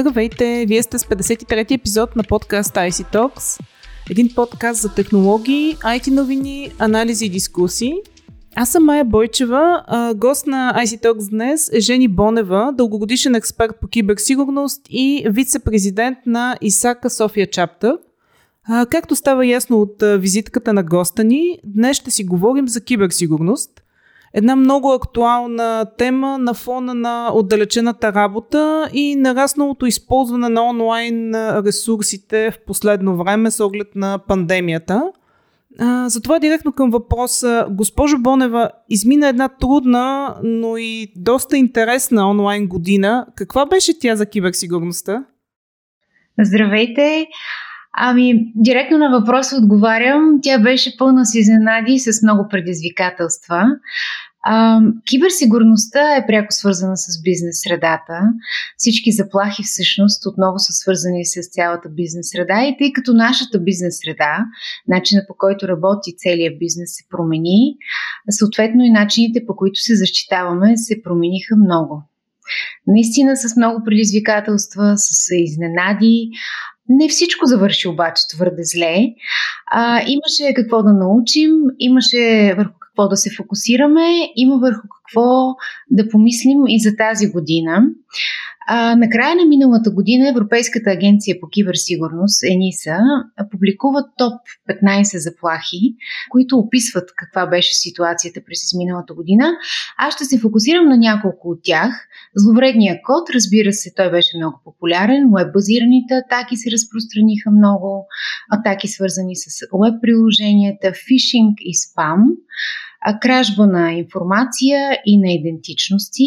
Здравейте! Вие сте с 53-ти епизод на подкаст IC Talks. Един подкаст за технологии, IT новини, анализи и дискусии. Аз съм Майя Бойчева. Гост на IC Talks днес е Жени Бонева, дългогодишен експерт по киберсигурност и вице-президент на Исака София Чаптър. Както става ясно от визитката на госта ни, днес ще си говорим за киберсигурност – една много актуална тема на фона на отдалечената работа и нарасналото използване на онлайн ресурсите в последно време с оглед на пандемията. Затова директно към въпроса. Госпожо Бонева, измина една трудна, но и доста интересна онлайн година. Каква беше тя за киберсигурността? Здравейте! Ами, директно на въпроса отговарям. Тя беше пълна с изненади и с много предизвикателства. А, киберсигурността е пряко свързана с бизнес средата. Всички заплахи всъщност отново са свързани с цялата бизнес среда и тъй като нашата бизнес среда, начина по който работи целият бизнес се промени, съответно и начините по които се защитаваме се промениха много. Наистина с много предизвикателства, с изненади. Не всичко завърши обаче твърде зле. А, имаше какво да научим, имаше върху какво да се фокусираме, има върху какво да помислим и за тази година. А, накрая на миналата година Европейската агенция по киберсигурност, ЕНИСА, публикува топ 15 заплахи, които описват каква беше ситуацията през изминалата година. Аз ще се фокусирам на няколко от тях. Зловредният код, разбира се, той беше много популярен. Уеб-базираните атаки се разпространиха много. Атаки свързани с уеб-приложенията, фишинг и спам кражба на информация и на идентичности.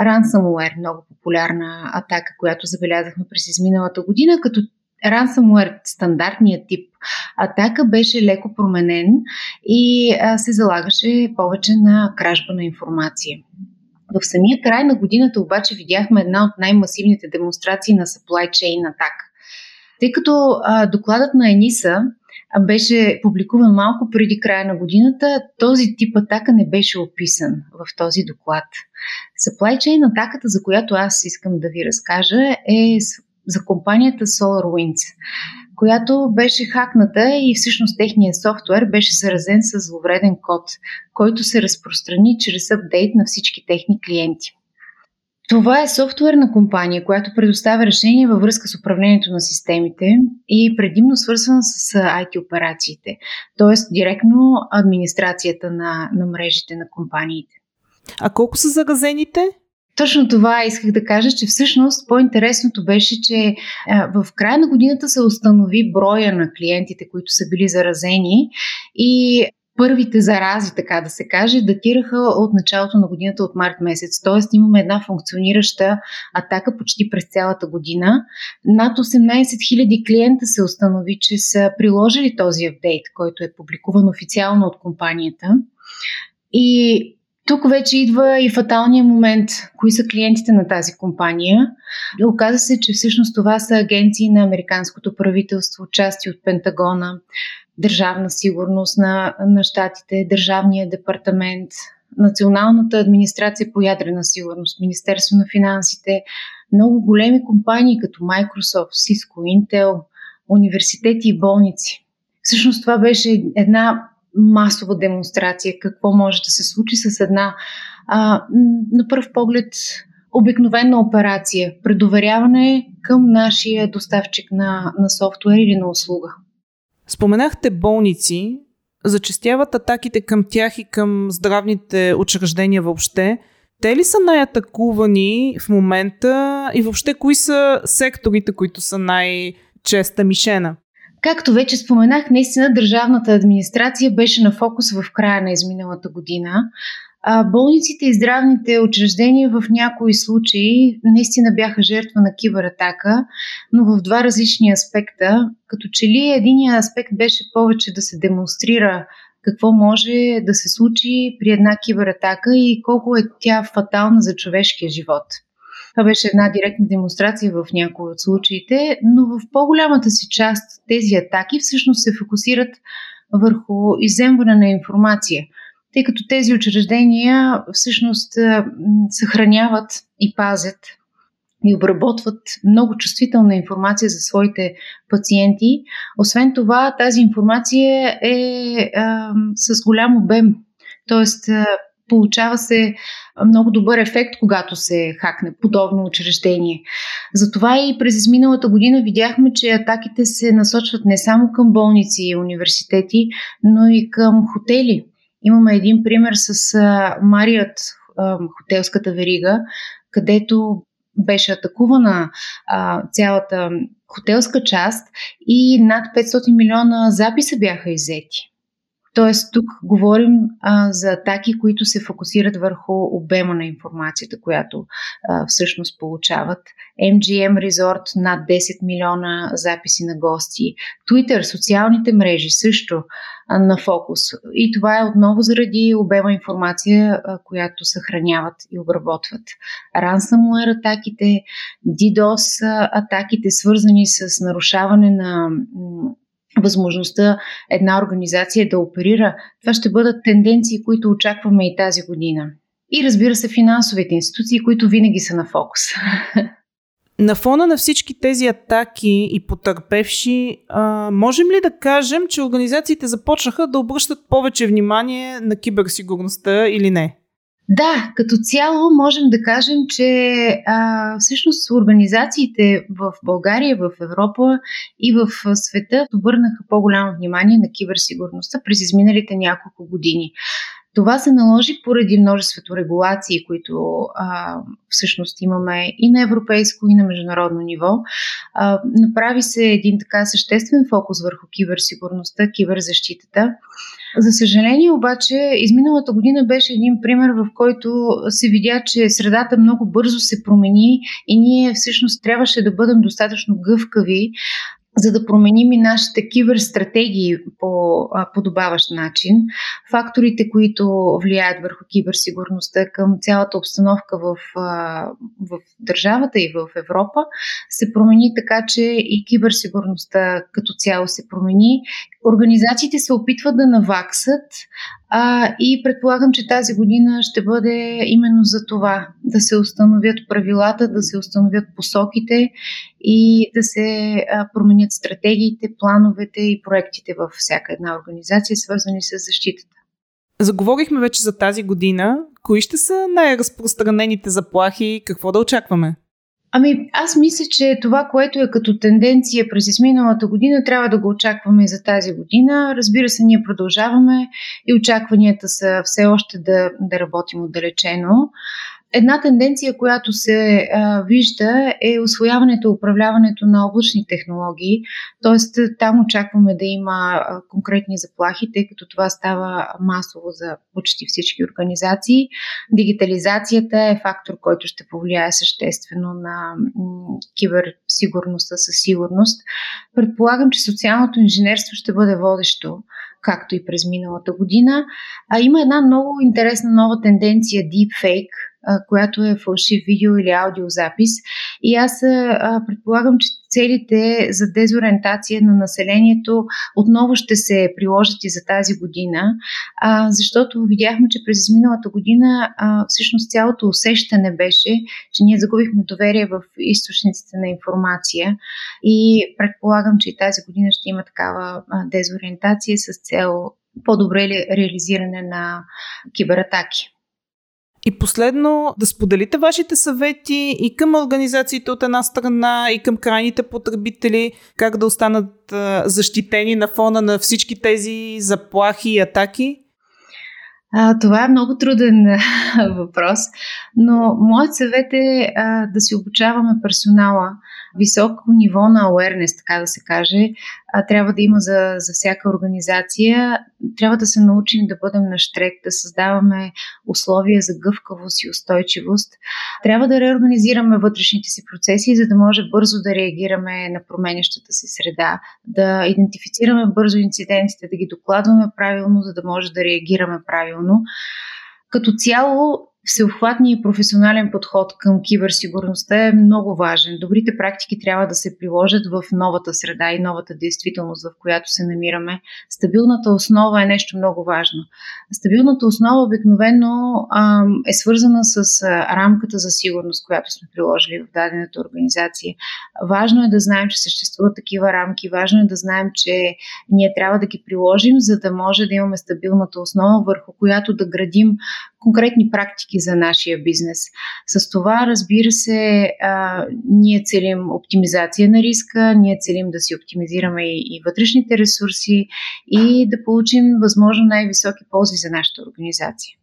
Ransomware, много популярна атака, която забелязахме през изминалата година, като Ransomware, стандартният тип атака, беше леко променен и се залагаше повече на кражба на информация. В самия край на годината обаче видяхме една от най-масивните демонстрации на supply chain атака. Тъй като а, докладът на Ениса беше публикуван малко преди края на годината, този тип атака не беше описан в този доклад. Supply chain атаката, за която аз искам да ви разкажа, е за компанията SolarWinds, която беше хакната и всъщност техният софтуер беше заразен с зловреден код, който се разпространи чрез апдейт на всички техни клиенти. Това е софтуерна компания, която предоставя решения във връзка с управлението на системите и предимно свързана с IT операциите, т.е. директно администрацията на, на мрежите на компаниите. А колко са заразените? Точно това исках да кажа, че всъщност по-интересното беше, че в края на годината се установи броя на клиентите, които са били заразени и първите зарази, така да се каже, датираха от началото на годината от март месец. Тоест имаме една функционираща атака почти през цялата година. Над 18 000 клиента се установи, че са приложили този апдейт, който е публикуван официално от компанията. И тук вече идва и фаталния момент. Кои са клиентите на тази компания? Оказа се, че всъщност това са агенции на американското правителство, части от Пентагона, държавна сигурност на, на щатите, Държавния департамент, Националната администрация по ядрена сигурност, Министерство на финансите, много големи компании като Microsoft, Cisco, Intel, университети и болници. Всъщност това беше една масова демонстрация какво може да се случи с една а, на пръв поглед обикновена операция, предоверяване към нашия доставчик на, на софтуер или на услуга. Споменахте болници. Зачестяват атаките към тях и към здравните учреждения въобще. Те ли са най-атакувани в момента и въобще кои са секторите, които са най-честа мишена? Както вече споменах, наистина държавната администрация беше на фокус в края на изминалата година. А, болниците и здравните учреждения в някои случаи наистина бяха жертва на кибератака, но в два различни аспекта. Като че ли единия аспект беше повече да се демонстрира какво може да се случи при една кибератака и колко е тя фатална за човешкия живот. Това беше една директна демонстрация в някои от случаите, но в по-голямата си част тези атаки всъщност се фокусират върху иземване на информация – тъй като тези учреждения всъщност съхраняват и пазят и обработват много чувствителна информация за своите пациенти. Освен това, тази информация е а, с голям обем. Тоест, получава се много добър ефект, когато се хакне подобно учреждение. Затова и през изминалата година видяхме, че атаките се насочват не само към болници и университети, но и към хотели. Имаме един пример с Марият, хотелската верига, където беше атакувана а, цялата хотелска част и над 500 милиона записа бяха иззети. Тоест, тук говорим а, за атаки, които се фокусират върху обема на информацията, която а, всъщност получават. MGM Resort над 10 милиона записи на гости. Twitter, социалните мрежи също а, на фокус. И това е отново заради обема информация, а, която съхраняват и обработват. Ransomware атаките, DDoS атаките, свързани с нарушаване на възможността една организация да оперира, това ще бъдат тенденции, които очакваме и тази година. И разбира се, финансовите институции, които винаги са на фокус. На фона на всички тези атаки и потърпевши, а, можем ли да кажем, че организациите започнаха да обръщат повече внимание на киберсигурността или не? Да, като цяло можем да кажем, че а, всъщност организациите в България, в Европа и в света обърнаха по-голямо внимание на киберсигурността през изминалите няколко години. Това се наложи поради множеството регулации, които а, всъщност имаме и на европейско, и на международно ниво. А, направи се един така съществен фокус върху киберсигурността, киберзащитата. За съжаление обаче, изминалата година беше един пример, в който се видя, че средата много бързо се промени и ние всъщност трябваше да бъдем достатъчно гъвкави, за да променим и нашите киберстратегии по подобаващ начин. Факторите, които влияят върху киберсигурността към цялата обстановка в, в държавата и в Европа, се промени така, че и киберсигурността като цяло се промени. Организациите се опитват да наваксат а, и предполагам, че тази година ще бъде именно за това да се установят правилата, да се установят посоките и да се а, променят стратегиите, плановете и проектите във всяка една организация, свързани с защитата. Заговорихме вече за тази година. Кои ще са най-разпространените заплахи? Какво да очакваме? Ами, аз мисля, че това, което е като тенденция през изминалата година, трябва да го очакваме и за тази година. Разбира се, ние продължаваме и очакванията са все още да, да работим отдалечено. Една тенденция, която се а, вижда е освояването и управляването на облачни технологии, т.е. там очакваме да има а, конкретни заплахи, тъй като това става масово за почти всички организации. Дигитализацията е фактор, който ще повлияе съществено на м- киберсигурността със сигурност. Предполагам, че социалното инженерство ще бъде водещо както и през миналата година. А има една много интересна нова тенденция Deepfake, която е фалшив видео или аудиозапис. И аз предполагам, че целите за дезориентация на населението отново ще се приложат и за тази година, защото видяхме, че през изминалата година всъщност цялото усещане беше, че ние загубихме доверие в източниците на информация и предполагам, че и тази година ще има такава дезориентация с цел по-добре реализиране на кибератаки. И последно, да споделите вашите съвети и към организациите от една страна, и към крайните потребители, как да останат защитени на фона на всички тези заплахи и атаки? А, това е много труден въпрос, но моят съвет е а, да си обучаваме персонала високо ниво на awareness, така да се каже, а, трябва да има за, за всяка организация. Трябва да се научим да бъдем на штрек, да създаваме условия за гъвкавост и устойчивост. Трябва да реорганизираме вътрешните си процеси, за да може бързо да реагираме на променящата си среда, да идентифицираме бързо инцидентите, да ги докладваме правилно, за да може да реагираме правилно. Като цяло, всеобхватният професионален подход към киберсигурността е много важен. Добрите практики трябва да се приложат в новата среда и новата действителност, в която се намираме. Стабилната основа е нещо много важно. Стабилната основа обикновено а, е свързана с а, рамката за сигурност, която сме приложили в дадената организация. Важно е да знаем, че съществуват такива рамки, важно е да знаем, че ние трябва да ги приложим, за да може да имаме стабилната основа, върху която да градим конкретни практики за нашия бизнес. С това, разбира се, а, ние целим оптимизация на риска, ние целим да си оптимизираме и, и вътрешните ресурси и да получим възможно най-високи ползи за нашата организация.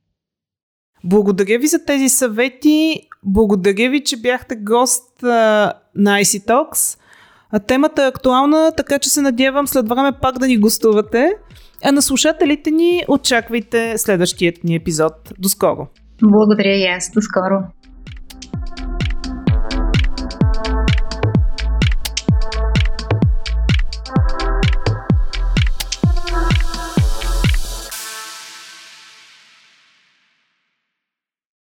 Благодаря ви за тези съвети. Благодаря ви, че бяхте гост а, на IC Talks. А темата е актуална, така че се надявам след време пак да ни гостувате. А на слушателите ни очаквайте следващият ни епизод. До скоро! Благодаря аз. До скоро!